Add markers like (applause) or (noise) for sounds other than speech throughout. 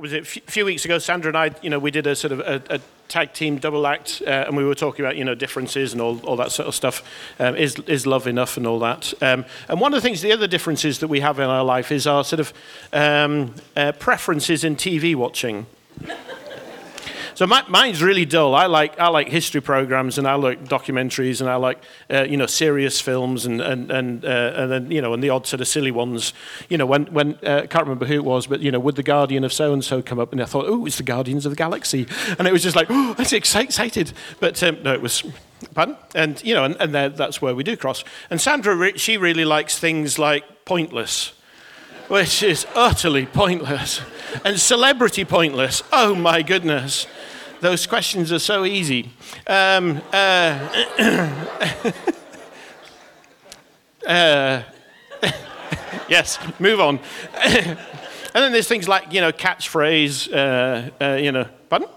was it a few weeks ago, Sandra and I, you know, we did a sort of a, a tag team double act, uh, and we were talking about, you know, differences and all, all that sort of stuff. Um, is, is love enough and all that? Um, and one of the things, the other differences that we have in our life is our sort of um, uh, preferences in TV watching. So my, mine's really dull. I like I like history programs and I like documentaries and I like uh, you know serious films and and and, uh, and then you know and the odd sort of silly ones. You know when when uh, I can't remember who it was, but you know would the Guardian of so and so come up and I thought oh it's the Guardians of the Galaxy and it was just like oh that's excited. But um, no, it was pardon and you know and, and that's where we do cross. And Sandra she really likes things like pointless which is utterly pointless and celebrity pointless. Oh my goodness. Those questions are so easy. Um, uh, (coughs) uh, (coughs) (coughs) yes, move on. and then there's things like, you know, catchphrase, uh, uh you know, pardon?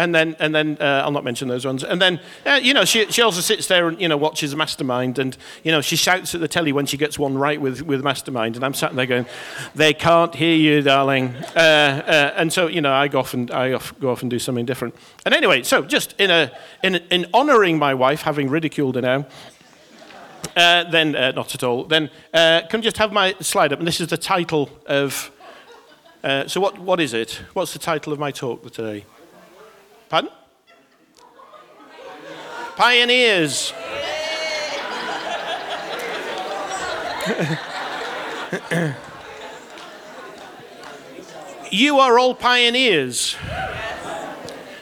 And then, and then uh, I'll not mention those ones. And then, uh, you know, she, she also sits there and, you know, watches Mastermind. And, you know, she shouts at the telly when she gets one right with, with Mastermind. And I'm sat there going, they can't hear you, darling. Uh, uh and so, you know, I go off and, I off, go off and do something different. And anyway, so just in, a, in, in honoring my wife, having ridiculed her now, uh, then, uh, not at all, then can I just have my slide up? And this is the title of, so what, what is it? What's the title of my talk today? Pardon? Pioneers. (laughs) you are all pioneers.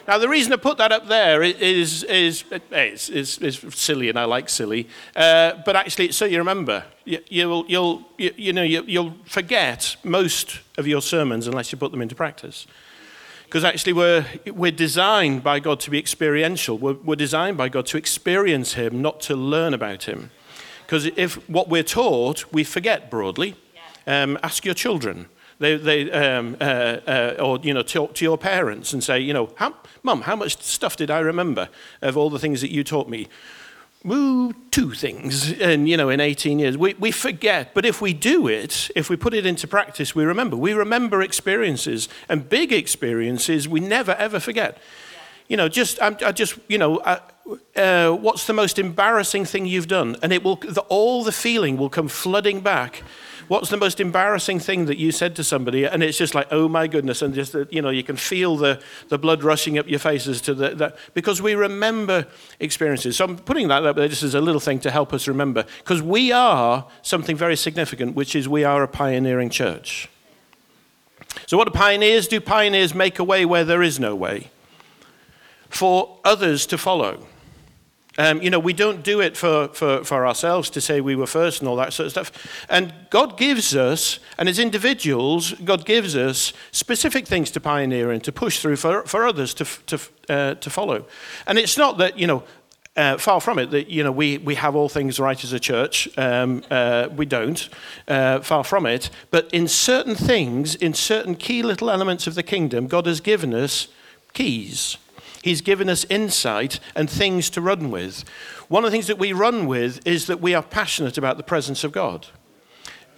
Now, the reason I put that up there is, is, is, is, is silly, and I like silly, uh, but actually, so you remember. You, you'll, you'll, you, you know, you, you'll forget most of your sermons unless you put them into practice. Because actually, we're, we're designed by God to be experiential. We're, we're designed by God to experience Him, not to learn about Him. Because if what we're taught, we forget broadly. Um, ask your children. They, they, um, uh, uh, or you know, talk to your parents and say, you know, how, Mum, how much stuff did I remember of all the things that you taught me? Woo, two things and you know in 18 years. We, we forget but if we do it if we put it into practice we remember. We remember experiences and big experiences we never ever forget. You know just i, I just you know uh, what's the most embarrassing thing you've done? And it will the, all the feeling will come flooding back what's the most embarrassing thing that you said to somebody? And it's just like, oh my goodness. And just, you know, you can feel the, the blood rushing up your faces to the, that, because we remember experiences. So I'm putting that up there just as a little thing to help us remember. Because we are something very significant, which is we are a pioneering church. So what do pioneers do? Pioneers make a way where there is no way for others to follow. Um, you know, we don't do it for, for, for ourselves to say we were first and all that sort of stuff. And God gives us, and as individuals, God gives us specific things to pioneer and to push through for, for others to, to, uh, to follow. And it's not that, you know, uh, far from it that you know we, we have all things right as a church. Um, uh, we don't. Uh, far from it. But in certain things, in certain key little elements of the kingdom, God has given us keys. He's given us insight and things to run with. One of the things that we run with is that we are passionate about the presence of God.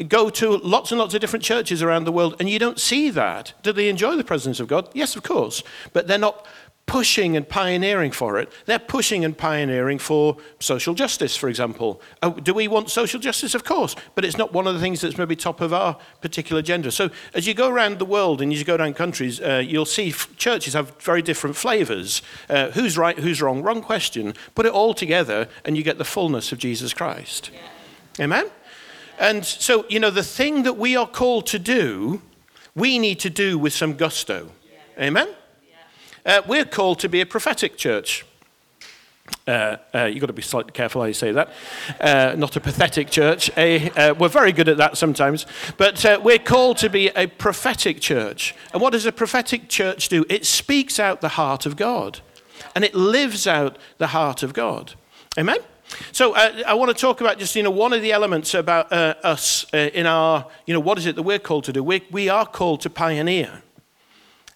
Go to lots and lots of different churches around the world, and you don't see that. Do they enjoy the presence of God? Yes, of course. But they're not pushing and pioneering for it. They're pushing and pioneering for social justice, for example. Oh, do we want social justice? Of course, but it's not one of the things that's maybe top of our particular agenda. So as you go around the world and as you go around countries, uh, you'll see f- churches have very different flavors. Uh, who's right, who's wrong? Wrong question. Put it all together and you get the fullness of Jesus Christ. Yeah. Amen? And so, you know, the thing that we are called to do, we need to do with some gusto. Yeah. Amen? Uh, we're called to be a prophetic church. Uh, uh, you've got to be slightly careful how you say that. Uh, not a pathetic church. A, uh, we're very good at that sometimes. But uh, we're called to be a prophetic church. And what does a prophetic church do? It speaks out the heart of God, and it lives out the heart of God. Amen? So uh, I want to talk about just you know one of the elements about us in our you know what is it that we're called to do? We, we are called to pioneer.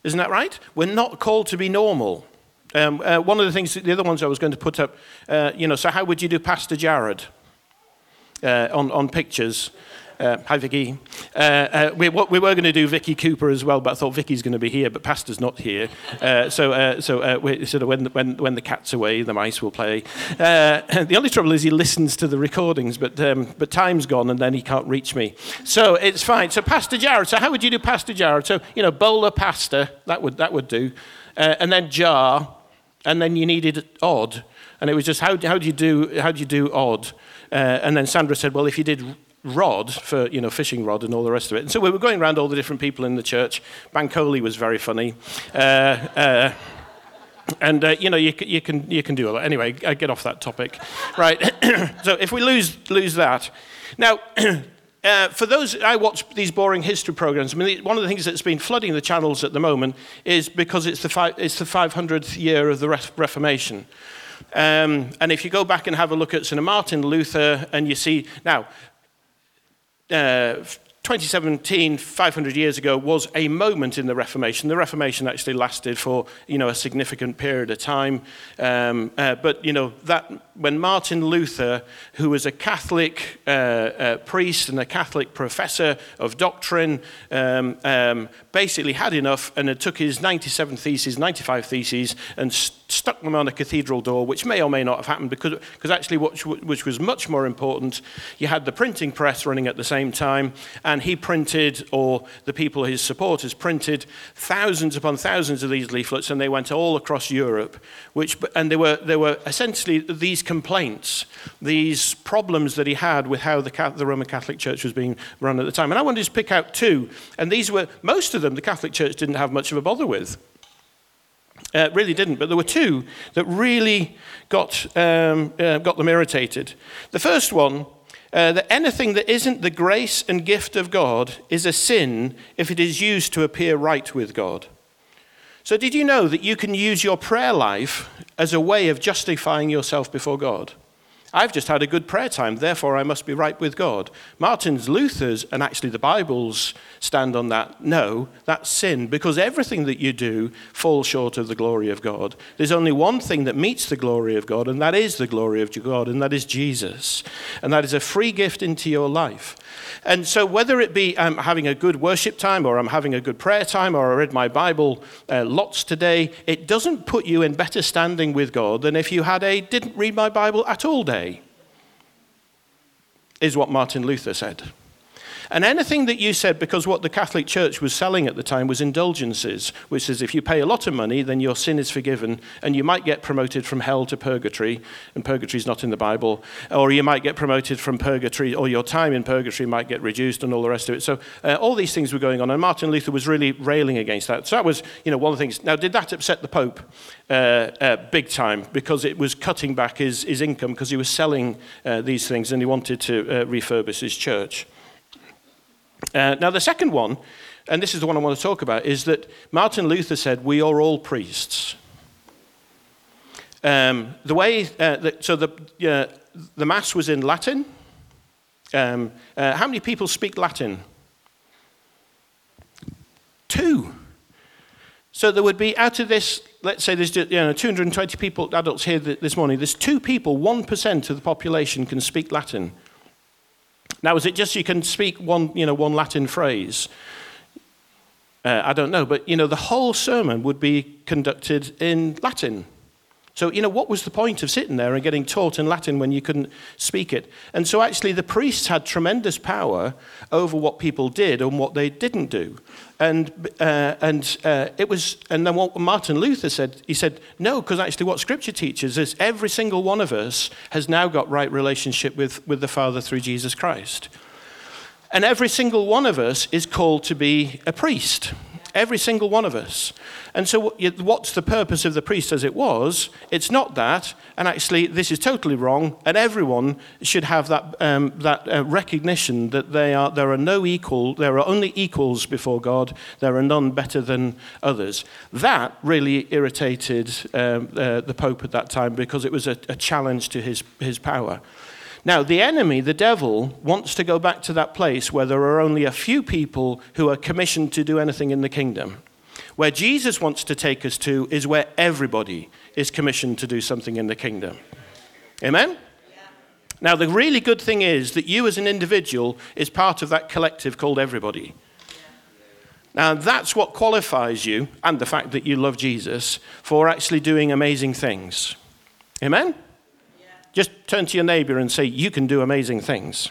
Isn't that right? We're not called to be normal. Um, uh, one of the things, the other ones I was going to put up, uh, you know, so how would you do Pastor Jared uh, on, on pictures? Uh, hi, Vicky. Uh, uh, we, we, were going to do Vicky Cooper as well, but I thought Vicky's going to be here, but Pastor's not here. Uh, so, uh, so uh, we, sort of when, when, when the cat's away, the mice will play. (laughs) the only trouble is he listens to the recordings, but, um, but time's gone and then he can't reach me. So it's fine. So Pastor Jared. So how would you do Pastor Jared? So you know, bowler pasta that would that would do, and then jar, and then you needed odd, and it was just how how do you do how do you do odd? and then Sandra said, well, if you did rod for you know fishing rod and all the rest of it. And so we were going around all the different people in the church. Bancoli was very funny. Uh, uh, and uh, you know you, you, can you can do a lot. Anyway, I get off that topic, right? (coughs) so if we lose lose that, now. (coughs) Uh, for those, I watch these boring history programs. I mean, one of the things that's been flooding the channels at the moment is because it's the, fi- it's the 500th year of the Reformation. Um, and if you go back and have a look at St. Martin Luther, and you see, now, uh, 2017, 500 years ago, was a moment in the Reformation. The Reformation actually lasted for you know a significant period of time, um, uh, but you know that when Martin Luther, who was a Catholic uh, uh, priest and a Catholic professor of doctrine, um, um, basically had enough and took his 97 theses, 95 theses, and st- stuck them on a cathedral door, which may or may not have happened because, because actually, what, which was much more important, you had the printing press running at the same time, and he printed, or the people, his supporters, printed thousands upon thousands of these leaflets, and they went all across Europe, which, and they were, they were essentially these complaints, these problems that he had with how the, the Roman Catholic Church was being run at the time. And I wanted to pick out two, and these were, most of them, the Catholic Church didn't have much of a bother with. Uh, really didn't, but there were two that really got, um, uh, got them irritated. The first one, uh, that anything that isn't the grace and gift of God is a sin if it is used to appear right with God. So, did you know that you can use your prayer life as a way of justifying yourself before God? I've just had a good prayer time, therefore I must be right with God. Martin's, Luther's, and actually the Bible's stand on that. No, that's sin, because everything that you do falls short of the glory of God. There's only one thing that meets the glory of God, and that is the glory of God, and that is Jesus. And that is a free gift into your life. And so, whether it be I'm having a good worship time, or I'm having a good prayer time, or I read my Bible uh, lots today, it doesn't put you in better standing with God than if you had a didn't read my Bible at all day is what Martin Luther said. And anything that you said, because what the Catholic Church was selling at the time was indulgences, which is if you pay a lot of money, then your sin is forgiven, and you might get promoted from hell to purgatory, and purgatory is not in the Bible, or you might get promoted from purgatory, or your time in purgatory might get reduced, and all the rest of it. So uh, all these things were going on, and Martin Luther was really railing against that. So that was, you know, one of the things. Now, did that upset the Pope? Uh, uh, big time, because it was cutting back his, his income, because he was selling uh, these things, and he wanted to uh, refurbish his church. Uh, now, the second one, and this is the one I want to talk about, is that Martin Luther said, We are all priests. Um, the way, uh, that, so the, uh, the Mass was in Latin. Um, uh, how many people speak Latin? Two. So there would be, out of this, let's say there's you know, 220 people, adults here this morning, there's two people, 1% of the population can speak Latin. Now, is it just you can speak one, you know, one Latin phrase? Uh, I don't know, but you know, the whole sermon would be conducted in Latin. So, you know, what was the point of sitting there and getting taught in Latin when you couldn't speak it? And so, actually, the priests had tremendous power over what people did and what they didn't do. And, uh, and uh, it was, and then what Martin Luther said, he said, no, because actually, what Scripture teaches is every single one of us has now got right relationship with, with the Father through Jesus Christ. And every single one of us is called to be a priest. Every single one of us. And so, what's the purpose of the priest as it was? It's not that, and actually, this is totally wrong, and everyone should have that, um, that uh, recognition that they are, there are no equal, there are only equals before God, there are none better than others. That really irritated um, uh, the Pope at that time because it was a, a challenge to his, his power. Now, the enemy, the devil, wants to go back to that place where there are only a few people who are commissioned to do anything in the kingdom. Where Jesus wants to take us to is where everybody is commissioned to do something in the kingdom. Amen? Now, the really good thing is that you as an individual is part of that collective called everybody. Now, that's what qualifies you, and the fact that you love Jesus, for actually doing amazing things. Amen? Just turn to your neighbor and say, You can do amazing things.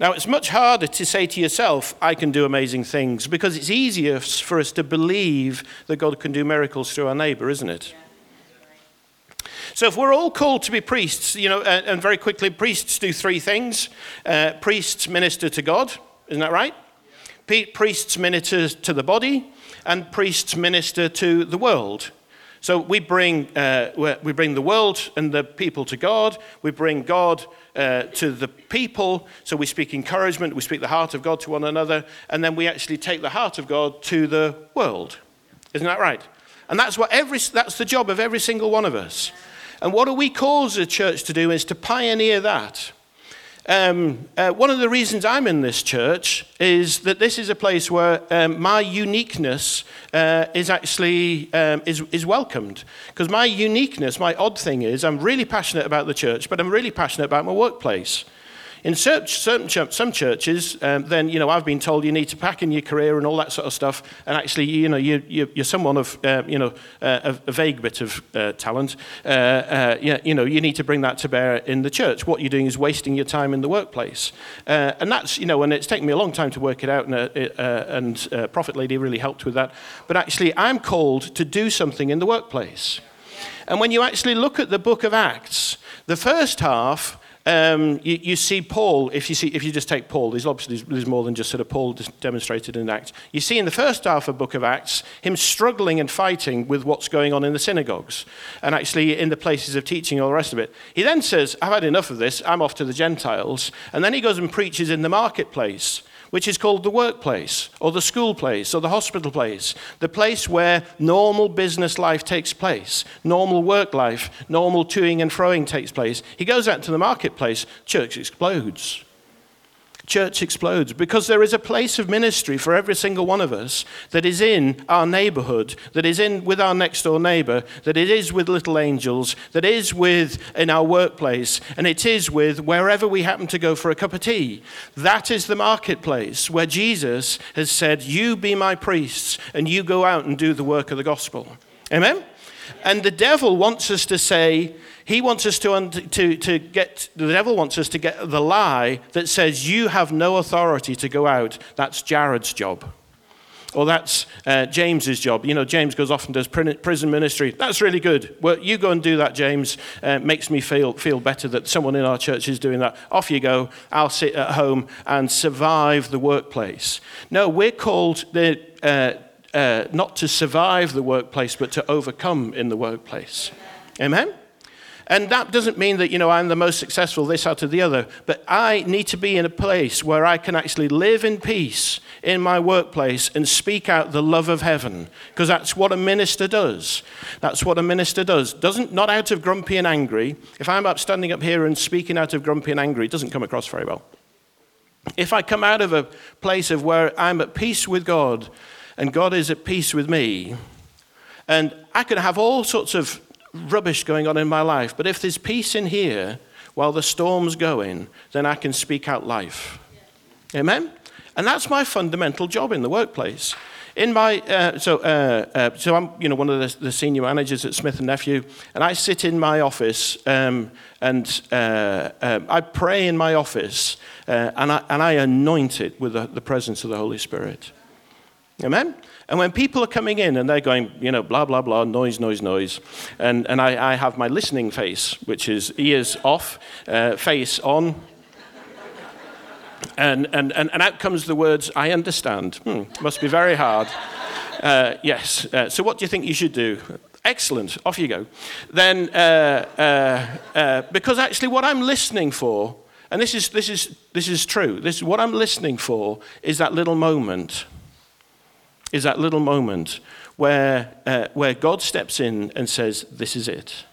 Now, it's much harder to say to yourself, I can do amazing things, because it's easier for us to believe that God can do miracles through our neighbor, isn't it? So, if we're all called to be priests, you know, and very quickly, priests do three things uh, priests minister to God, isn't that right? Priests minister to the body, and priests minister to the world. So we bring, uh, we bring the world and the people to God. We bring God uh, to the people. So we speak encouragement, we speak the heart of God to one another, and then we actually take the heart of God to the world. Isn't that right? And that's, what every, that's the job of every single one of us. And what do we cause a church to do is to pioneer that. Um, uh, one of the reasons I'm in this church is that this is a place where um, my uniqueness uh, is actually um, is, is welcomed. Because my uniqueness, my odd thing is, I'm really passionate about the church, but I'm really passionate about my workplace. In certain, some churches, um, then, you know, I've been told you need to pack in your career and all that sort of stuff. And actually, you know, you, you, you're someone of, uh, you know, uh, a, a, vague bit of uh, talent. Uh, uh, you, you know, you need to bring that to bear in the church. What you're doing is wasting your time in the workplace. Uh, and that's, you know, and it's taken me a long time to work it out. And, and Prophet Lady really helped with that. But actually, I'm called to do something in the workplace. And when you actually look at the book of Acts, the first half um, you, you, see Paul, if you, see, if you just take Paul, there's obviously there's more than just sort of Paul demonstrated in Acts. You see in the first half of book of Acts, him struggling and fighting with what's going on in the synagogues and actually in the places of teaching, all the rest of it. He then says, I've had enough of this, I'm off to the Gentiles. And then he goes and preaches in the marketplace which is called the workplace or the school place or the hospital place, the place where normal business life takes place, normal work life, normal toing and froing takes place. He goes out to the marketplace, church explodes church explodes because there is a place of ministry for every single one of us that is in our neighborhood, that is in with our next door neighbor, that it is with little angels, that is with in our workplace, and it is with wherever we happen to go for a cup of tea. That is the marketplace where Jesus has said, You be my priests, and you go out and do the work of the gospel. Amen? And the devil wants us to say, he wants us to, to, to get, the devil wants us to get the lie that says you have no authority to go out. That's Jared's job. Or that's uh, James's job. You know, James goes off and does prison ministry. That's really good. Well, you go and do that, James. Uh, makes me feel, feel better that someone in our church is doing that. Off you go. I'll sit at home and survive the workplace. No, we're called the, uh, uh, not to survive the workplace, but to overcome in the workplace. Amen? And that doesn't mean that, you know, I'm the most successful, this out of the other. But I need to be in a place where I can actually live in peace in my workplace and speak out the love of heaven. Because that's what a minister does. That's what a minister does. Doesn't, not out of grumpy and angry. If I'm up standing up here and speaking out of grumpy and angry, it doesn't come across very well. If I come out of a place of where I'm at peace with God and God is at peace with me, and I can have all sorts of rubbish going on in my life. But if there's peace in here while the storm's going, then I can speak out life. Amen? And that's my fundamental job in the workplace. In my, uh, so, uh, uh, so I'm you know, one of the, the, senior managers at Smith & Nephew, and I sit in my office um, and uh, um, I pray in my office uh, and, I, and I anoint it with the, the presence of the Holy Spirit. Amen? And when people are coming in and they're going, you know, blah, blah, blah, noise, noise, noise, and, and I, I have my listening face, which is ears off, uh, face on, and, and, and, and out comes the words, I understand. Hmm, must be very hard. Uh, yes. Uh, so what do you think you should do? Excellent. Off you go. Then, uh, uh, uh, because actually what I'm listening for, and this is, this is, this is true, this, what I'm listening for is that little moment is that little moment where, uh, where God steps in and says, This is it.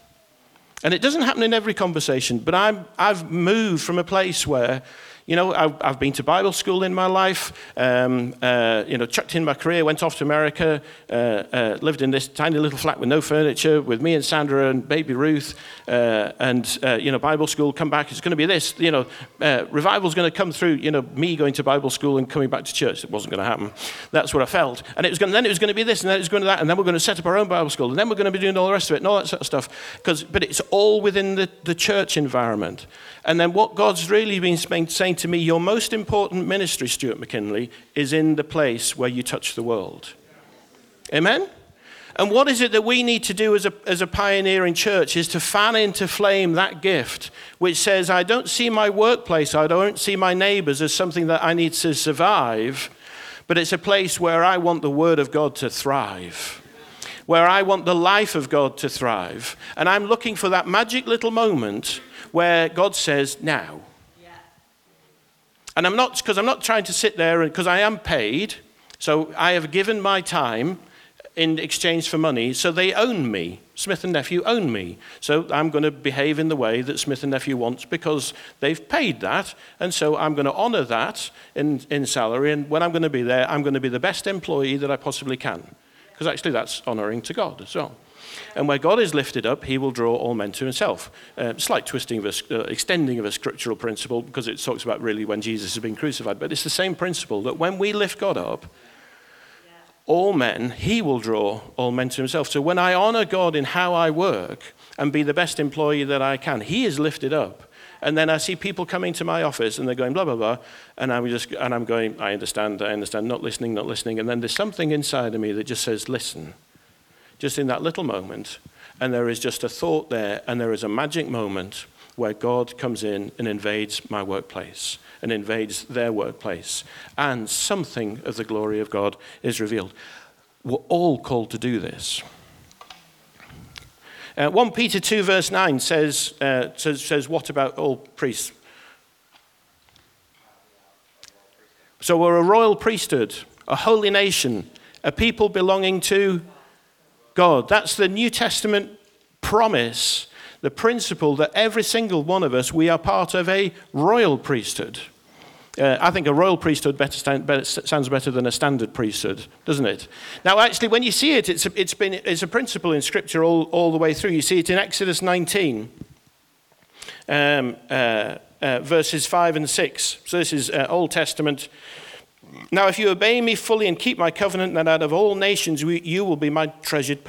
And it doesn't happen in every conversation, but I'm, I've moved from a place where, You know, I've, I've been to Bible school in my life, um, uh, you know, chucked in my career, went off to America, uh, uh, lived in this tiny little flat with no furniture with me and Sandra and baby Ruth, uh, and, uh, you know, Bible school, come back, it's going to be this, you know, uh, revival's going to come through, you know, me going to Bible school and coming back to church. It wasn't going to happen. That's what I felt. And it was going, then it was going to be this, and then it was going to that, and then we're going to set up our own Bible school, and then we're going to be doing all the rest of it, and all that sort of stuff. Because, but it's all within the, the church environment. And then what God's really been saying to me, your most important ministry, Stuart McKinley, is in the place where you touch the world. Amen? And what is it that we need to do as a, as a pioneering church is to fan into flame that gift which says, I don't see my workplace, I don't see my neighbors as something that I need to survive, but it's a place where I want the Word of God to thrive, where I want the life of God to thrive. And I'm looking for that magic little moment where God says, now. Yeah. And I'm not, because I'm not trying to sit there, because I am paid, so I have given my time in exchange for money, so they own me. Smith and Nephew own me. So I'm going to behave in the way that Smith and Nephew wants because they've paid that. And so I'm going to honor that in, in salary. And when I'm going to be there, I'm going to be the best employee that I possibly can. Because actually, that's honoring to God as well. And where God is lifted up, he will draw all men to himself. Uh, slight twisting of a, uh, extending of a scriptural principle because it talks about really when Jesus has been crucified. But it's the same principle that when we lift God up, all men, he will draw all men to himself. So when I honor God in how I work and be the best employee that I can, he is lifted up. And then I see people coming to my office and they're going blah blah blah, and I'm just and I'm going, I understand, I understand, not listening, not listening. And then there's something inside of me that just says, listen just in that little moment. And there is just a thought there, and there is a magic moment where God comes in and invades my workplace and invades their workplace. And something of the glory of God is revealed. We're all called to do this. Uh, 1 Peter 2, verse 9 says, uh, says, says, What about all priests? So we're a royal priesthood, a holy nation, a people belonging to God. That's the New Testament promise, the principle that every single one of us, we are part of a royal priesthood. Uh, I think a royal priesthood better stand, better, sounds better than a standard priesthood, doesn't it? Now, actually, when you see it, it's a, it's been, it's a principle in Scripture all, all the way through. You see it in Exodus 19, um, uh, uh, verses 5 and 6. So, this is uh, Old Testament. Now, if you obey me fully and keep my covenant, then out of all nations you will be my treasured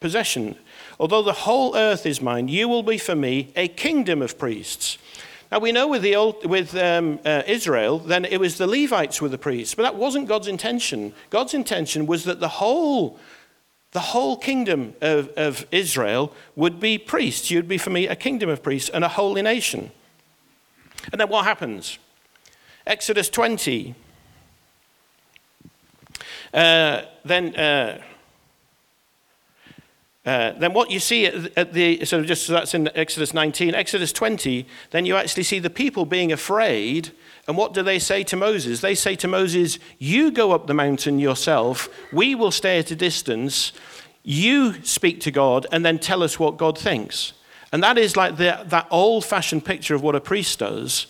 possession. Although the whole earth is mine, you will be for me a kingdom of priests. Now we know with, the old, with um, uh, Israel, then it was the Levites were the priests, but that wasn't God's intention. God's intention was that the whole, the whole kingdom of, of Israel would be priests. You'd be for me a kingdom of priests and a holy nation. And then what happens? Exodus 20. Uh, then, uh, uh, then what you see at, at the, so just so that's in Exodus 19, Exodus 20, then you actually see the people being afraid. And what do they say to Moses? They say to Moses, You go up the mountain yourself, we will stay at a distance, you speak to God, and then tell us what God thinks. And that is like the, that old fashioned picture of what a priest does.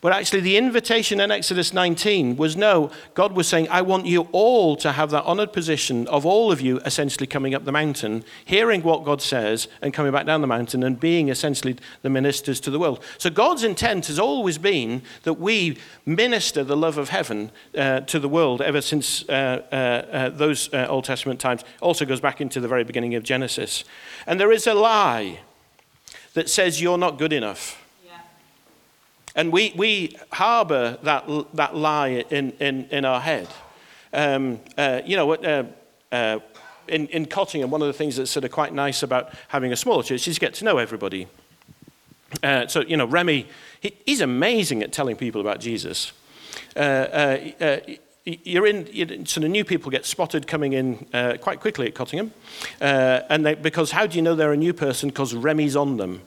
But actually, the invitation in Exodus 19 was no, God was saying, I want you all to have that honored position of all of you essentially coming up the mountain, hearing what God says, and coming back down the mountain and being essentially the ministers to the world. So God's intent has always been that we minister the love of heaven uh, to the world ever since uh, uh, uh those uh, Old Testament times. Also goes back into the very beginning of Genesis. And there is a lie that says you're not good enough. And we, we harbor that, that lie in, in, in our head. Um, uh, you know, uh, uh, in, in Cottingham, one of the things that's sort of quite nice about having a small church is you get to know everybody. Uh, so, you know, Remy, he, he's amazing at telling people about Jesus. Uh, uh, you're in, sort of new people get spotted coming in uh, quite quickly at Cottingham. Uh, and they, because how do you know they're a new person? Because Remy's on them.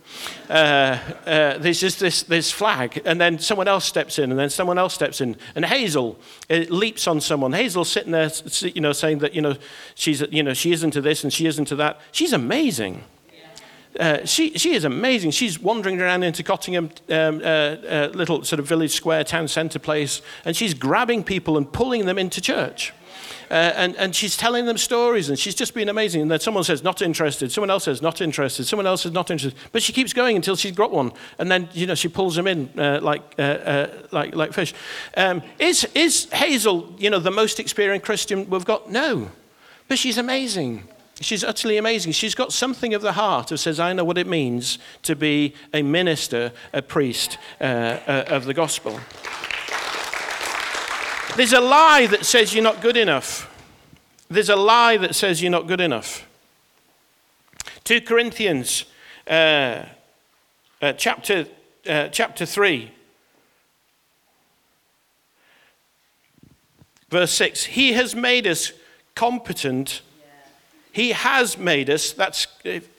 Uh, uh, there's just this, this flag, and then someone else steps in, and then someone else steps in. And Hazel it leaps on someone. Hazel's sitting there, you know, saying that, you know, she's, you know, she isn't to this and she isn't to that. She's amazing. Uh, she, she is amazing. She's wandering around into Cottingham, um, uh, uh, little sort of village square, town centre place, and she's grabbing people and pulling them into church. Uh, and, and she's telling them stories, and she's just been amazing. And then someone says, not interested. Someone else says, not interested. Someone else says, not interested. But she keeps going until she's got one. And then, you know, she pulls them in uh, like, like, like fish. Um, is, is Hazel, you know, the most experienced Christian we've got? No. But she's amazing. She's utterly amazing. She's got something of the heart that says, I know what it means to be a minister, a priest uh, uh, of the gospel. There's a lie that says you're not good enough. There's a lie that says you're not good enough. 2 Corinthians uh, uh, chapter, uh, chapter 3, verse 6. He has made us competent. He has made us, that's,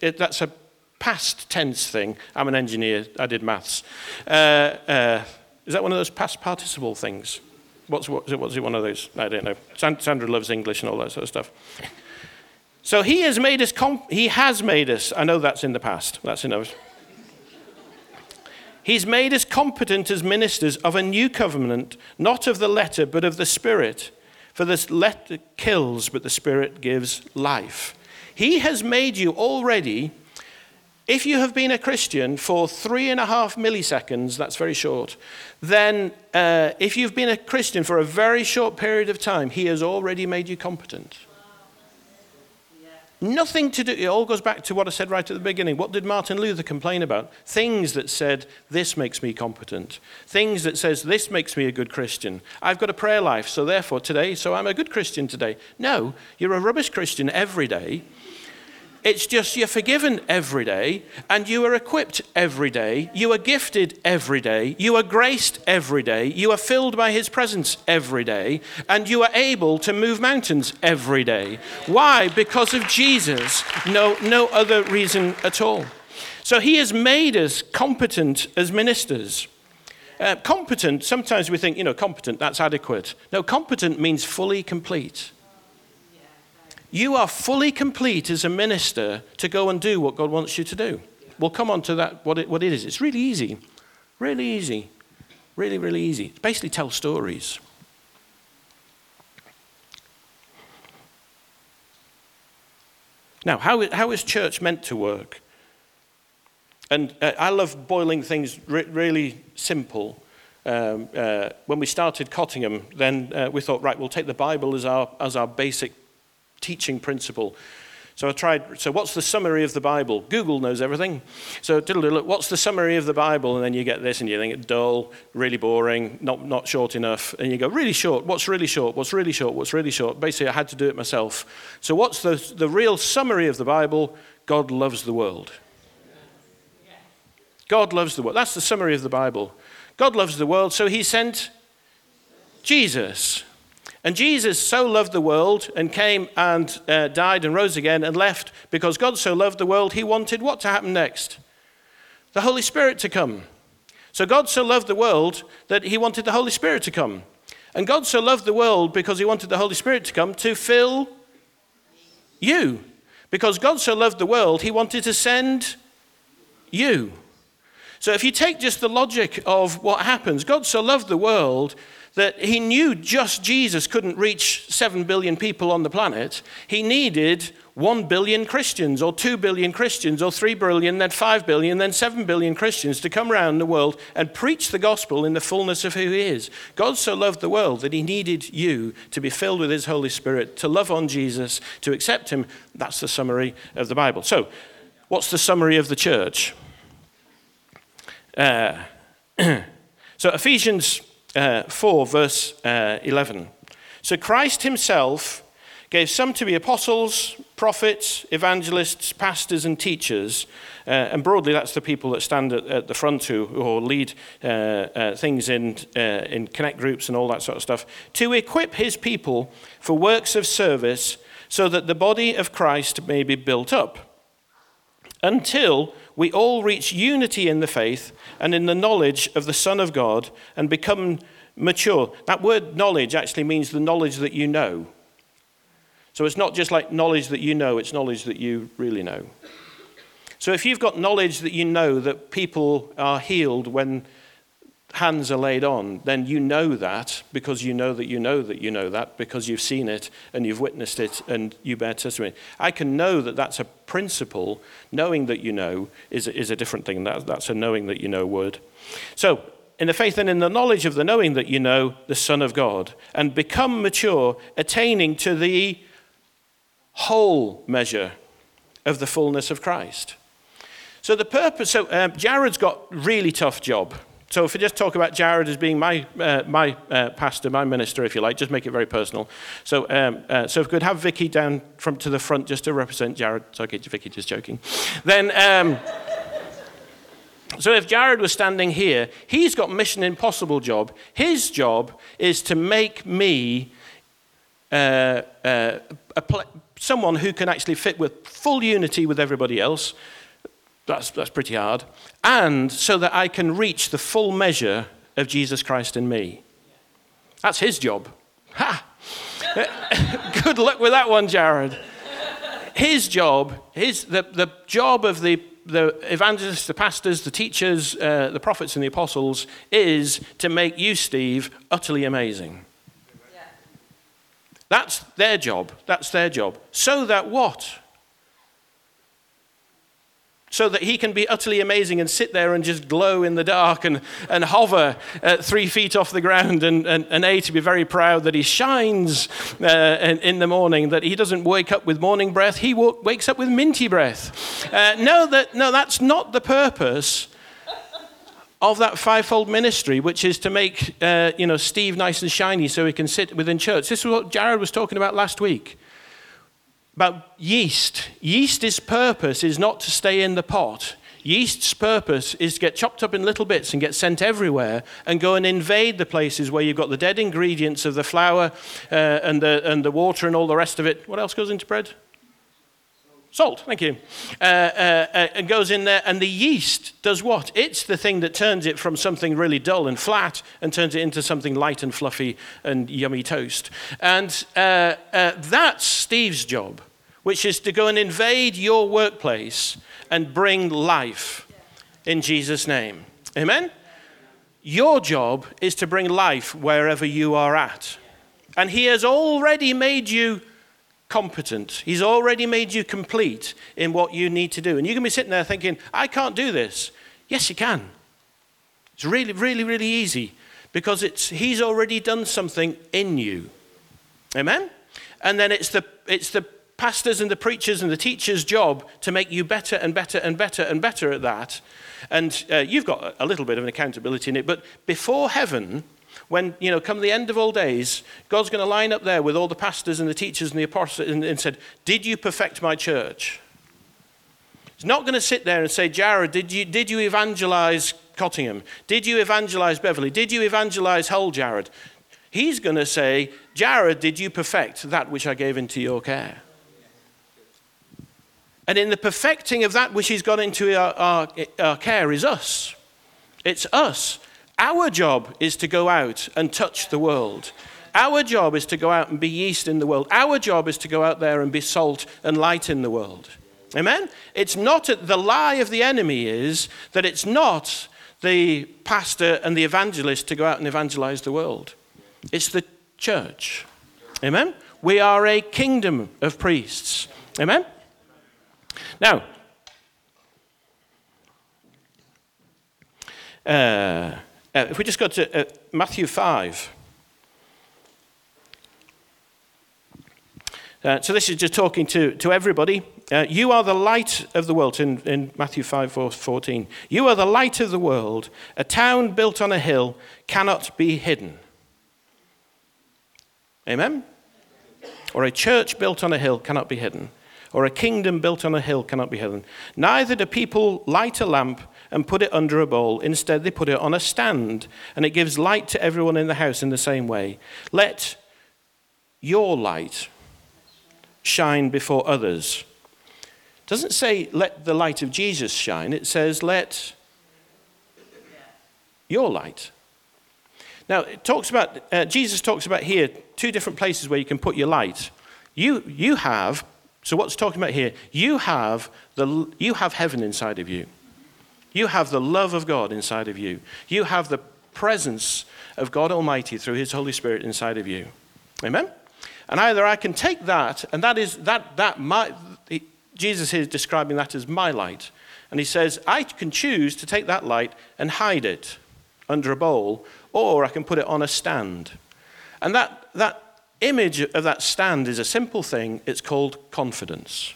that's a past tense thing. I'm an engineer, I did maths. Uh, uh, is that one of those past participle things? What's, what's, it, what's it one of those? I don't know. Sandra loves English and all that sort of stuff. So he has made us, comp- he has made us, I know that's in the past, that's enough. He's made us competent as ministers of a new covenant, not of the letter, but of the Spirit. For the letter kills, but the Spirit gives life. He has made you already if you have been a Christian for three and a half milliseconds, that's very short, then uh, if you've been a Christian for a very short period of time, He has already made you competent. Nothing to do, it all goes back to what I said right at the beginning. What did Martin Luther complain about? Things that said, this makes me competent. Things that says, this makes me a good Christian. I've got a prayer life, so therefore today, so I'm a good Christian today. No, you're a rubbish Christian every day it's just you're forgiven every day and you are equipped every day. You are gifted every day. You are graced every day. You are filled by His presence every day. And you are able to move mountains every day. Why? Because of Jesus. No, no other reason at all. So He has made us competent as ministers. Uh, competent, sometimes we think, you know, competent, that's adequate. No, competent means fully complete. You are fully complete as a minister to go and do what God wants you to do. We'll come on to that, what it, what it is. It's really easy. Really easy. Really, really easy. Basically tell stories. Now, how, how is church meant to work? And uh, I love boiling things re- really simple. Um, uh, when we started Cottingham, then uh, we thought, right, we'll take the Bible as our, as our basic teaching principle. So I tried, so what's the summary of the Bible? Google knows everything. So look, what's the summary of the Bible? And then you get this and you think it's dull, really boring, not, not short enough. And you go, really short, what's really short, what's really short, what's really short? Basically, I had to do it myself. So what's the, the real summary of the Bible? God loves the world. God loves the world. That's the summary of the Bible. God loves the world, so he sent Jesus. And Jesus so loved the world and came and uh, died and rose again and left because God so loved the world, he wanted what to happen next? The Holy Spirit to come. So God so loved the world that he wanted the Holy Spirit to come. And God so loved the world because he wanted the Holy Spirit to come to fill you. Because God so loved the world, he wanted to send you. So if you take just the logic of what happens, God so loved the world that he knew just Jesus couldn't reach 7 billion people on the planet. He needed 1 billion Christians, or 2 billion Christians, or 3 billion, then 5 billion, then 7 billion Christians to come around the world and preach the gospel in the fullness of who he is. God so loved the world that he needed you to be filled with his Holy Spirit, to love on Jesus, to accept him. That's the summary of the Bible. So, what's the summary of the church? Uh, (clears throat) so, Ephesians uh, 4, verse uh, 11. So Christ himself gave some to be apostles, prophets, evangelists, pastors, and teachers. Uh, and broadly, that's the people that stand at, at the front who, or lead uh, uh, things in, uh, in connect groups and all that sort of stuff, to equip his people for works of service so that the body of Christ may be built up until we all reach unity in the faith and in the knowledge of the Son of God and become mature. That word knowledge actually means the knowledge that you know. So it's not just like knowledge that you know, it's knowledge that you really know. So if you've got knowledge that you know that people are healed when hands are laid on, then you know that because you know that you know that you know that because you've seen it and you've witnessed it and you bear testimony. I can know that that's a principle. Knowing that you know is, is a different thing. That, that's a knowing that you know word. So, in the faith and in the knowledge of the knowing that you know the Son of God, and become mature, attaining to the whole measure of the fullness of Christ. So the purpose, so um, Jared's got really tough job. So if we just talk about Jared as being my, uh, my uh, pastor, my minister, if you like, just make it very personal. So, um, uh, so if we could have Vicky down from to the front just to represent Jared. Okay, Vicky, just joking. Then, um, so if Jared was standing here, he's got Mission Impossible job. His job is to make me uh, uh, pl- someone who can actually fit with full unity with everybody else that's, that's pretty hard. And so that I can reach the full measure of Jesus Christ in me. That's his job. Ha! (laughs) Good luck with that one, Jared. His job, his, the, the job of the, the evangelists, the pastors, the teachers, uh, the prophets, and the apostles is to make you, Steve, utterly amazing. Yeah. That's their job. That's their job. So that what? So that he can be utterly amazing and sit there and just glow in the dark and, and hover at three feet off the ground. And, and, and A, to be very proud that he shines uh, in, in, the morning, that he doesn't wake up with morning breath, he w- wakes up with minty breath. Uh, no, that, no, that's not the purpose of that fivefold ministry, which is to make uh, you know, Steve nice and shiny so he can sit within church. This is what Jared was talking about last week about yeast. Yeast's purpose is not to stay in the pot. Yeast's purpose is to get chopped up in little bits and get sent everywhere and go and invade the places where you've got the dead ingredients of the flour uh, and, the, and the water and all the rest of it. What else goes into bread? Salt, thank you. Uh, uh, uh, and goes in there, and the yeast does what? It's the thing that turns it from something really dull and flat and turns it into something light and fluffy and yummy toast. And uh, uh, that's Steve's job, which is to go and invade your workplace and bring life in Jesus' name. Amen? Your job is to bring life wherever you are at. And He has already made you competent. He's already made you complete in what you need to do. And you can be sitting there thinking, I can't do this. Yes, you can. It's really, really, really easy because it's, he's already done something in you. Amen? And then it's the, it's the pastors and the preachers and the teachers' job to make you better and better and better and better at that. And uh, you've got a little bit of an accountability in it. But before heaven, when, you know, come the end of all days, God's going to line up there with all the pastors and the teachers and the apostles and, and said, Did you perfect my church? He's not going to sit there and say, Jared, did you, did you evangelize Cottingham? Did you evangelize Beverley? Did you evangelize Hull, Jared? He's going to say, Jared, did you perfect that which I gave into your care? And in the perfecting of that which he's got into our, our, our care is us. It's us our job is to go out and touch the world. Our job is to go out and be yeast in the world. Our job is to go out there and be salt and light in the world. Amen? It's not the lie of the enemy is that it's not the pastor and the evangelist to go out and evangelize the world. It's the church. Amen? We are a kingdom of priests. Amen? Now, uh, uh, if we just go to uh, Matthew 5. Uh, so this is just talking to, to everybody. Uh, you are the light of the world, in, in Matthew 5, 14. You are the light of the world. A town built on a hill cannot be hidden. Amen? Or a church built on a hill cannot be hidden. Or a kingdom built on a hill cannot be hidden. Neither do people light a lamp and put it under a bowl. Instead, they put it on a stand, and it gives light to everyone in the house in the same way. Let your light shine before others. It doesn't say let the light of Jesus shine, it says let your light. Now, it talks about, uh, Jesus talks about here two different places where you can put your light. You, you have So, what's talking about here? You have, the, you have heaven inside of you. You have the love of God inside of you. You have the presence of God Almighty through His Holy Spirit inside of you. Amen? And either I can take that, and that is that, that my, Jesus is describing that as my light. And he says, I can choose to take that light and hide it under a bowl, or I can put it on a stand. And that, that image of that stand is a simple thing. It's called confidence.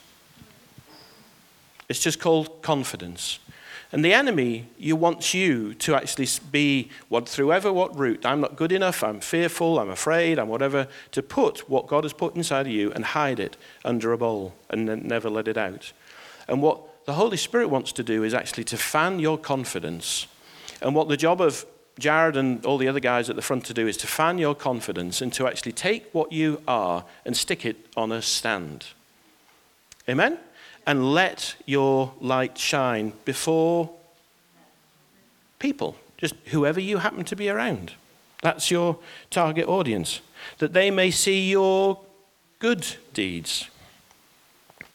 It's just called confidence. And the enemy you wants you to actually be what through ever what route. I'm not good enough, I'm fearful, I'm afraid, I'm whatever, to put what God has put inside of you and hide it under a bowl and never let it out. And what the Holy Spirit wants to do is actually to fan your confidence. And what the job of Jared and all the other guys at the front to do is to fan your confidence and to actually take what you are and stick it on a stand. Amen? and let your light shine before people, just whoever you happen to be around. That's your target audience, that they may see your good deeds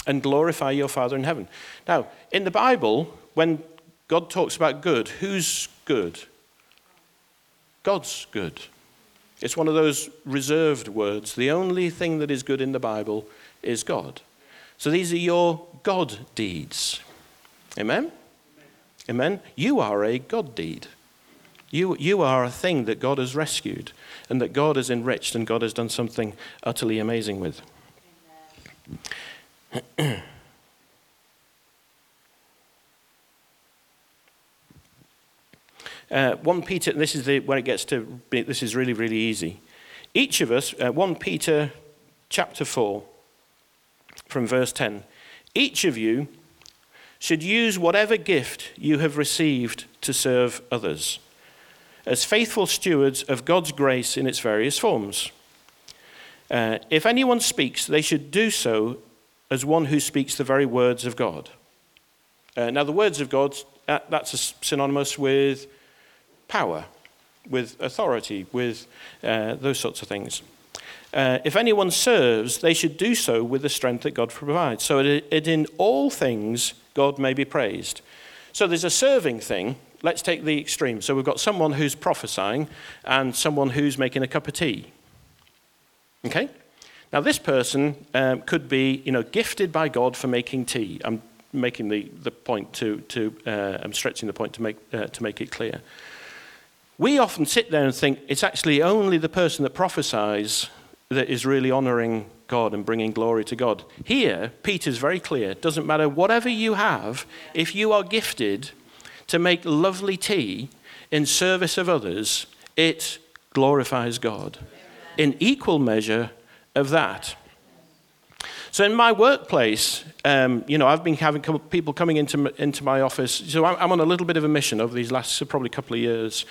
and glorify your Father in heaven. Now, in the Bible, when God talks about good, who's good? God's good. It's one of those reserved words. The only thing that is good in the Bible is God. So these are your God deeds. Amen? Amen? You are a God deed. You, you are a thing that God has rescued and that God has enriched and God has done something utterly amazing with. (clears throat) uh, 1 Peter, this is the, where it gets to, this is really, really easy. Each of us, uh, 1 Peter chapter 4, from verse 10. Each of you should use whatever gift you have received to serve others as faithful stewards of God's grace in its various forms. Uh, if anyone speaks, they should do so as one who speaks the very words of God. Uh, now, the words of God, uh, that's synonymous with power, with authority, with uh, those sorts of things. Uh, if anyone serves, they should do so with the strength that God provides, so that in all things God may be praised. So there's a serving thing. Let's take the extreme. So we've got someone who's prophesying and someone who's making a cup of tea. Okay? Now, this person um, could be, you know, gifted by God for making tea. I'm making the, the point to, to uh, I'm stretching the point to make, uh, to make it clear. We often sit there and think it's actually only the person that prophesies that is really honoring God and bringing glory to God. Here, Peter's very clear. Doesn't matter whatever you have, if you are gifted to make lovely tea in service of others, it glorifies God. In equal measure of that. So in my workplace, um, you know, I've been having people coming into into my office. So I'm on a little bit of a mission over these last probably couple of years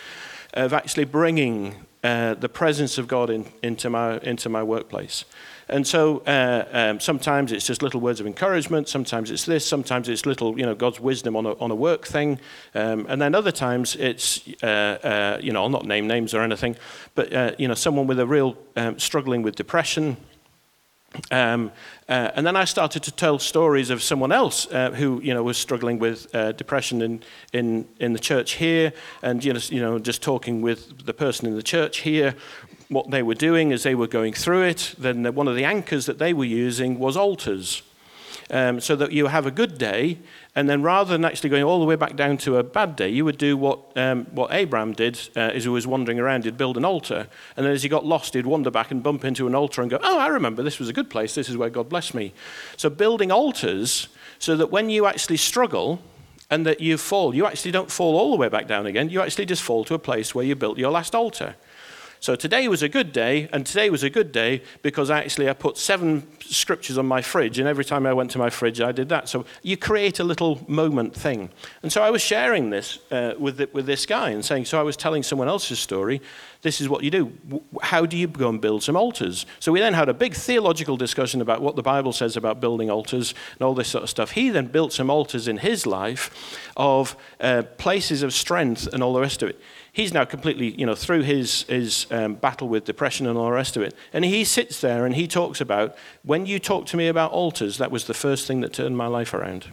of actually bringing uh, the presence of God in, into, my, into my workplace. And so uh, um, sometimes it's just little words of encouragement, sometimes it's this, sometimes it's little, you know, God's wisdom on a, on a work thing. Um, and then other times it's, uh, uh you know, I'll not name names or anything, but, uh, you know, someone with a real um, struggling with depression um, uh, and then I started to tell stories of someone else uh, who, you know, was struggling with uh, depression in, in, in the church here, and you know, you know, just talking with the person in the church here, what they were doing as they were going through it. Then one of the anchors that they were using was altars um, so that you have a good day, and then rather than actually going all the way back down to a bad day, you would do what, um, what Abraham did uh, as he was wandering around. He'd build an altar, and then as he got lost, he'd wander back and bump into an altar and go, Oh, I remember, this was a good place. This is where God blessed me. So building altars so that when you actually struggle, and that you fall, you actually don't fall all the way back down again. You actually just fall to a place where you built your last altar. So today was a good day, and today was a good day because actually I put seven scriptures on my fridge, and every time I went to my fridge, I did that. So you create a little moment thing. And so I was sharing this uh, with, the, with this guy and saying, so I was telling someone else's story. This is what you do. How do you go and build some altars? So we then had a big theological discussion about what the Bible says about building altars and all this sort of stuff. He then built some altars in his life of uh, places of strength and all the rest of it. He's now completely, you know, through his, his um, battle with depression and all the rest of it. And he sits there and he talks about, when you talk to me about altars, that was the first thing that turned my life around.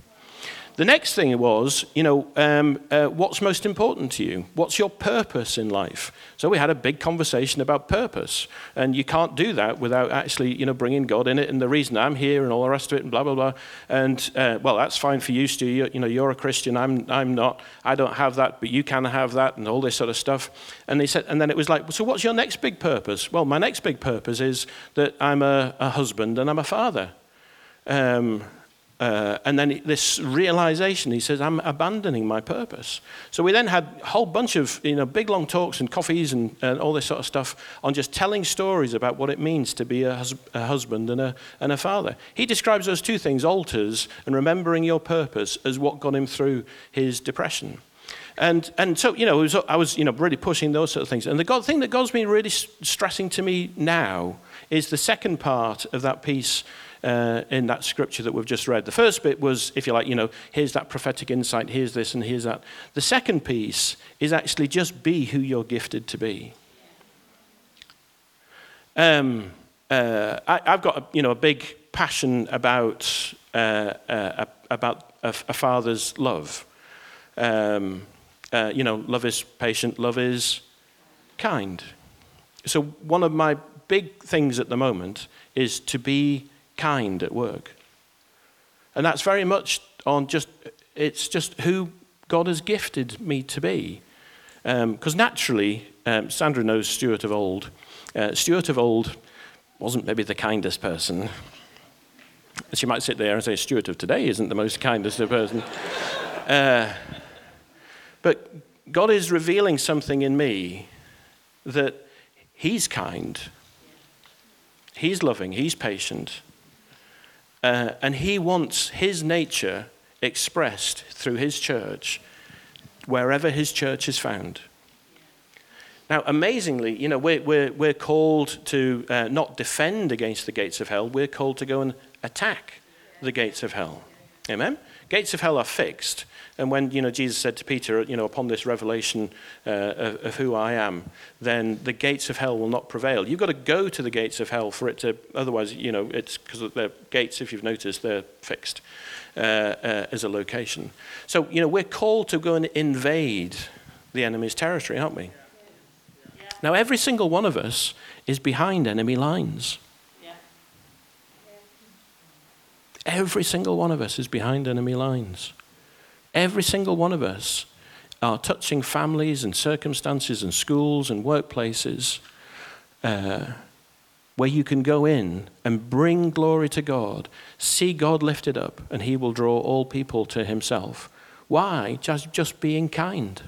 The next thing was, you know, um, uh, what's most important to you? What's your purpose in life? So we had a big conversation about purpose, and you can't do that without actually, you know, bringing God in it and the reason I'm here and all the rest of it and blah blah blah. And uh, well, that's fine for you, Stu. You, you know, you're a Christian. I'm I'm not. I don't have that, but you can have that and all this sort of stuff. And they said, and then it was like, so what's your next big purpose? Well, my next big purpose is that I'm a, a husband and I'm a father. Um, uh, and then this realization, he says, I'm abandoning my purpose. So we then had a whole bunch of you know, big long talks and coffees and, and all this sort of stuff on just telling stories about what it means to be a, hus- a husband and a, and a father. He describes those two things, altars and remembering your purpose, as what got him through his depression. And, and so, you know, was, I was, you know, really pushing those sort of things. And the God, thing that God's been really stressing to me now is the second part of that piece uh, in that scripture that we've just read. The first bit was, if you like, you know, here's that prophetic insight, here's this and here's that. The second piece is actually just be who you're gifted to be. Um, uh, I, have got a, you know, a big passion about, uh, uh about a, a, father's love. Um, uh, you know, love is patient, love is kind. So, one of my big things at the moment is to be kind at work. And that's very much on just, it's just who God has gifted me to be. Because um, naturally, um, Sandra knows Stuart of old. Uh, Stuart of old wasn't maybe the kindest person. She might sit there and say, Stuart of today isn't the most kindest of person. (laughs) uh, but God is revealing something in me that He's kind, He's loving, He's patient, uh, and he wants his nature expressed through his church wherever his church is found. Now, amazingly, you know, we're, we're, we're called to uh, not defend against the gates of hell, we're called to go and attack the gates of hell. Amen? Gates of hell are fixed. And when you know, Jesus said to Peter, you know, upon this revelation uh, of, of, who I am, then the gates of hell will not prevail. You've got to go to the gates of hell for it to, otherwise, you know, it's because the gates, if you've noticed, they're fixed uh, uh, as a location. So, you know, we're called to go and invade the enemy's territory, aren't we? Now, every single one of us is behind enemy lines. Every single one of us is behind enemy lines. Every single one of us are touching families and circumstances and schools and workplaces uh, where you can go in and bring glory to God, see God lifted up, and He will draw all people to Himself. Why? Just, just being kind.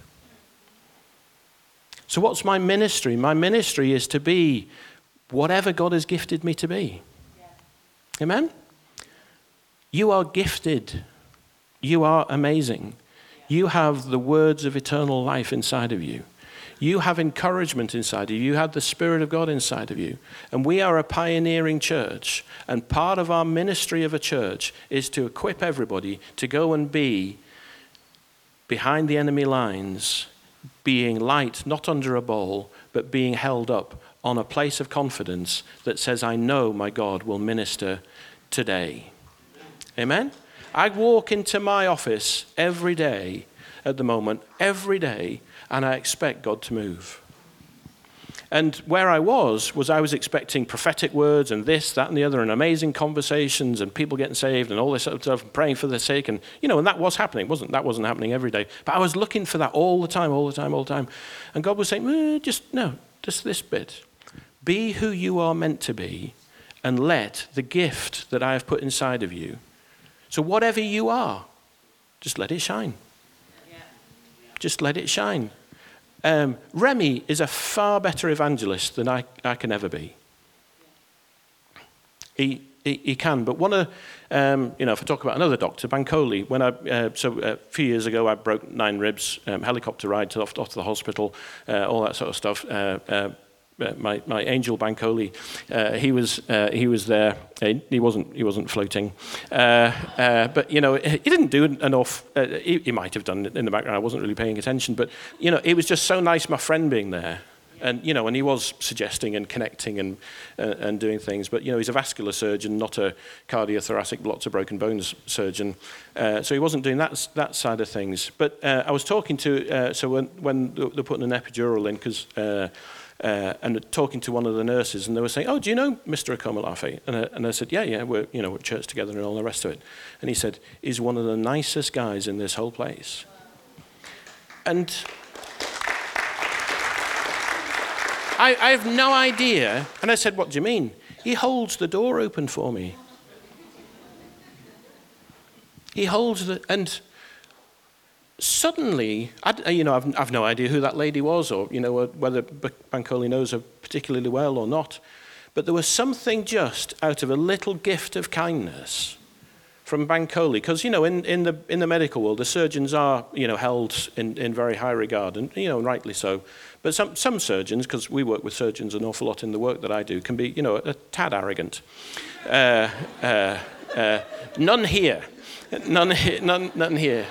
So, what's my ministry? My ministry is to be whatever God has gifted me to be. Amen? You are gifted you are amazing. You have the words of eternal life inside of you. You have encouragement inside of you. You have the Spirit of God inside of you. And we are a pioneering church. And part of our ministry of a church is to equip everybody to go and be behind the enemy lines, being light, not under a bowl, but being held up on a place of confidence that says, I know my God will minister today. Amen? I walk into my office every day at the moment, every day, and I expect God to move. And where I was, was I was expecting prophetic words and this, that, and the other, and amazing conversations and people getting saved and all this sort of stuff, and praying for their sake. And, you know, and that was happening, wasn't That wasn't happening every day. But I was looking for that all the time, all the time, all the time. And God was saying, eh, just, no, just this bit. Be who you are meant to be and let the gift that I have put inside of you so, whatever you are, just let it shine. Just let it shine. Um, Remy is a far better evangelist than I, I can ever be. He, he, he can, but one of, um, you know, if I talk about another doctor, Bankole, when I, uh, so uh, a few years ago I broke nine ribs, um, helicopter ride to, off, off to the hospital, uh, all that sort of stuff. Uh, uh, uh, my, my angel Bankole, uh, he, was, uh, he was there. He wasn't, he wasn't floating. Uh, uh, but, you know, he didn't do enough. Uh, he, he, might have done it in the background. I wasn't really paying attention. But, you know, it was just so nice, my friend being there. And, you know, and he was suggesting and connecting and, uh, and doing things. But, you know, he's a vascular surgeon, not a cardiothoracic, lots of broken bones surgeon. Uh, so he wasn't doing that, that side of things. But uh, I was talking to, uh, so when, when they're putting an epidural in, because, uh, uh, and talking to one of the nurses, and they were saying, oh, do you know Mr. Akomolafe? And I, and I said, yeah, yeah, we're, you know, we're church together and all the rest of it. And he said, he's one of the nicest guys in this whole place. And I, I have no idea. And I said, What do you mean? He holds the door open for me. He holds the. And suddenly, I, you know, I've, I've no idea who that lady was or, you know, whether Bankole knows her particularly well or not. But there was something just out of a little gift of kindness from Bankole, because you know in, in the in the medical world the surgeons are you know held in, in very high regard and you know rightly so. But some some surgeons, because we work with surgeons an awful lot in the work that I do, can be you know a tad arrogant. Uh, uh, uh, none here, none (laughs) none, none here.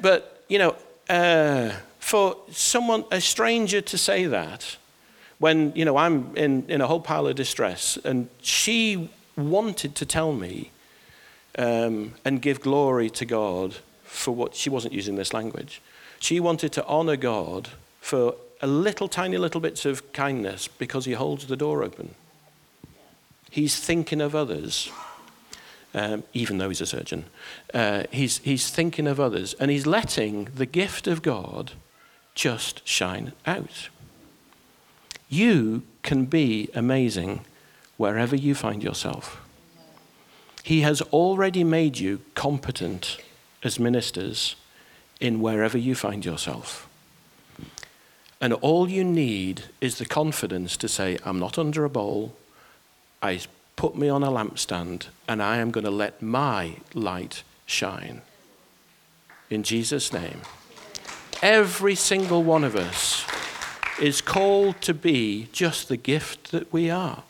But you know, uh, for someone a stranger to say that when you know I'm in in a whole pile of distress, and she wanted to tell me um, and give glory to God for what she wasn't using this language. She wanted to honor God for a little tiny little bits of kindness because he holds the door open. He's thinking of others, um, even though he's a surgeon. Uh, he's, he's thinking of others and he's letting the gift of God just shine out. You can be amazing wherever you find yourself. He has already made you competent as ministers in wherever you find yourself. And all you need is the confidence to say, I'm not under a bowl. I put me on a lampstand and I am going to let my light shine. In Jesus' name. Every single one of us is called to be just the gift that we are.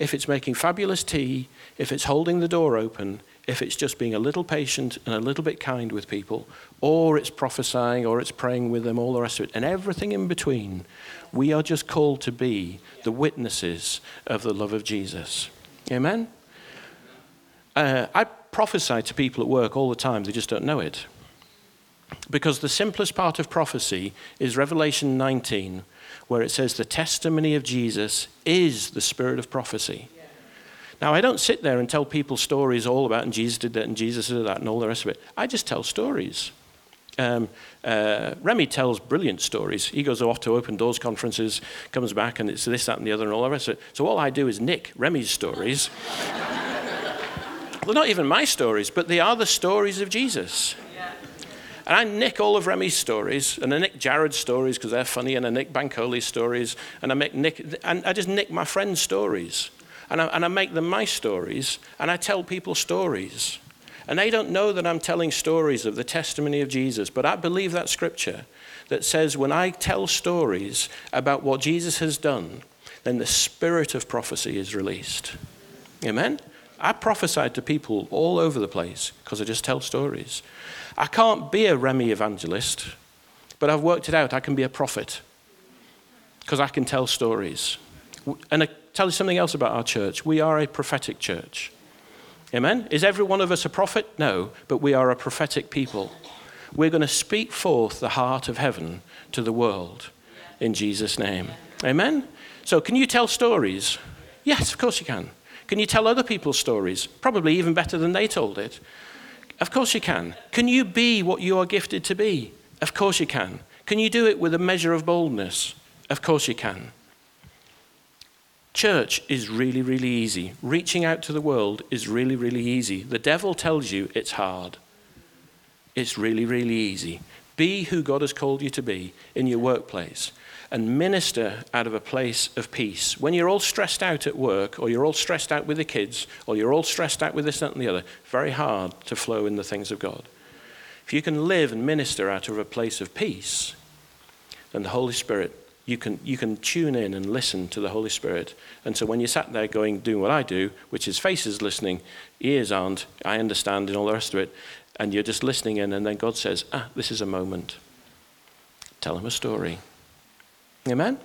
If it's making fabulous tea, if it's holding the door open, if it's just being a little patient and a little bit kind with people, or it's prophesying, or it's praying with them, all the rest of it, and everything in between, we are just called to be the witnesses of the love of Jesus. Amen? Uh, I prophesy to people at work all the time, they just don't know it. Because the simplest part of prophecy is Revelation 19, where it says the testimony of Jesus is the spirit of prophecy. Now, I don't sit there and tell people stories all about, and Jesus did that, and Jesus did that, and all the rest of it. I just tell stories. Um, uh, Remy tells brilliant stories. He goes off to open doors conferences, comes back, and it's this, that, and the other, and all the rest of it. So all I do is nick Remy's stories. They're not even my stories, but they are the stories of Jesus. And I nick all of Remy's stories, and I nick Jared's stories because they're funny, and I nick Bankole's stories, and I make nick, and I just nick my friends' stories. And I, and I make them my stories, and I tell people stories. And they don't know that I'm telling stories of the testimony of Jesus, but I believe that scripture that says when I tell stories about what Jesus has done, then the spirit of prophecy is released. Amen? I prophesied to people all over the place because I just tell stories. I can't be a Remy evangelist, but I've worked it out. I can be a prophet because I can tell stories. And I tell you something else about our church. We are a prophetic church. Amen? Is every one of us a prophet? No, but we are a prophetic people. We're going to speak forth the heart of heaven to the world in Jesus' name. Amen? So, can you tell stories? Yes, of course you can. Can you tell other people's stories? Probably even better than they told it. Of course you can. Can you be what you are gifted to be? Of course you can. Can you do it with a measure of boldness? Of course you can. Church is really, really easy. Reaching out to the world is really, really easy. The devil tells you it's hard. It's really, really easy. Be who God has called you to be in your workplace and minister out of a place of peace. When you're all stressed out at work, or you're all stressed out with the kids, or you're all stressed out with this, that, and the other, very hard to flow in the things of God. If you can live and minister out of a place of peace, then the Holy Spirit you can, you can tune in and listen to the Holy Spirit. And so when you're sat there going, doing what I do, which is faces listening, ears aren't, I understand, and all the rest of it, and you're just listening in, and then God says, ah, this is a moment. Tell him a story. Amen?